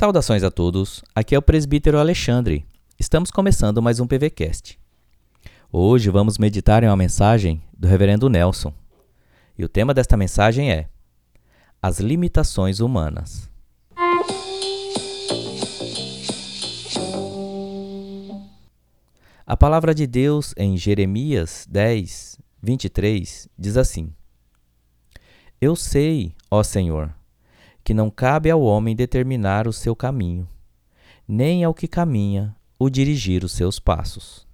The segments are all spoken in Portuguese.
Saudações a todos, aqui é o presbítero Alexandre. Estamos começando mais um PVCast. Hoje vamos meditar em uma mensagem do reverendo Nelson. E o tema desta mensagem é As limitações humanas. A palavra de Deus em Jeremias 10, 23 diz assim: Eu sei, ó Senhor, que não cabe ao homem determinar o seu caminho, nem ao que caminha o dirigir os seus passos.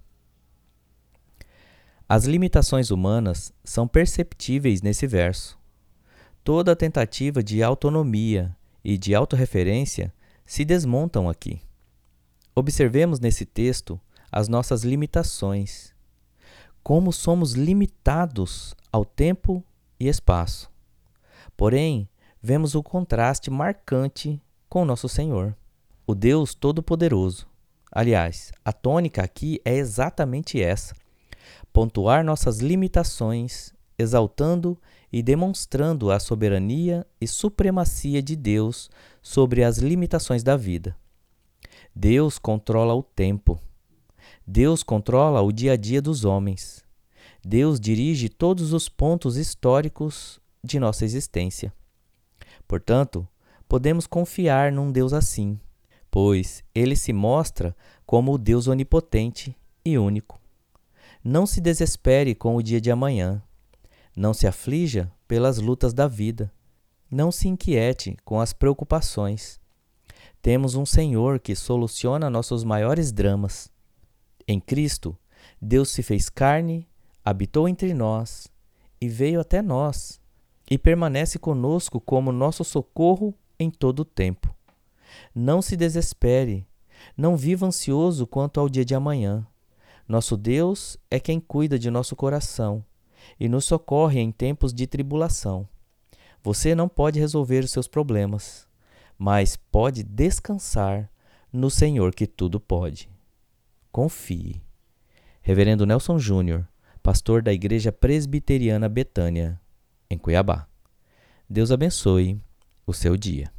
As limitações humanas são perceptíveis nesse verso. Toda tentativa de autonomia e de autorreferência se desmontam aqui. Observemos nesse texto as nossas limitações. Como somos limitados ao tempo e espaço. Porém, vemos o contraste marcante com nosso Senhor, o Deus Todo-Poderoso. Aliás, a tônica aqui é exatamente essa: pontuar nossas limitações, exaltando e demonstrando a soberania e supremacia de Deus sobre as limitações da vida. Deus controla o tempo. Deus controla o dia a dia dos homens. Deus dirige todos os pontos históricos de nossa existência. Portanto, podemos confiar num Deus assim, pois ele se mostra como o Deus onipotente e único. Não se desespere com o dia de amanhã. Não se aflija pelas lutas da vida. Não se inquiete com as preocupações. Temos um Senhor que soluciona nossos maiores dramas. Em Cristo, Deus se fez carne, habitou entre nós e veio até nós e permanece conosco como nosso socorro em todo o tempo. Não se desespere, não viva ansioso quanto ao dia de amanhã. Nosso Deus é quem cuida de nosso coração e nos socorre em tempos de tribulação. Você não pode resolver os seus problemas, mas pode descansar no Senhor que tudo pode. Confie. Reverendo Nelson Júnior, pastor da Igreja Presbiteriana Betânia, em Cuiabá. Deus abençoe o seu dia.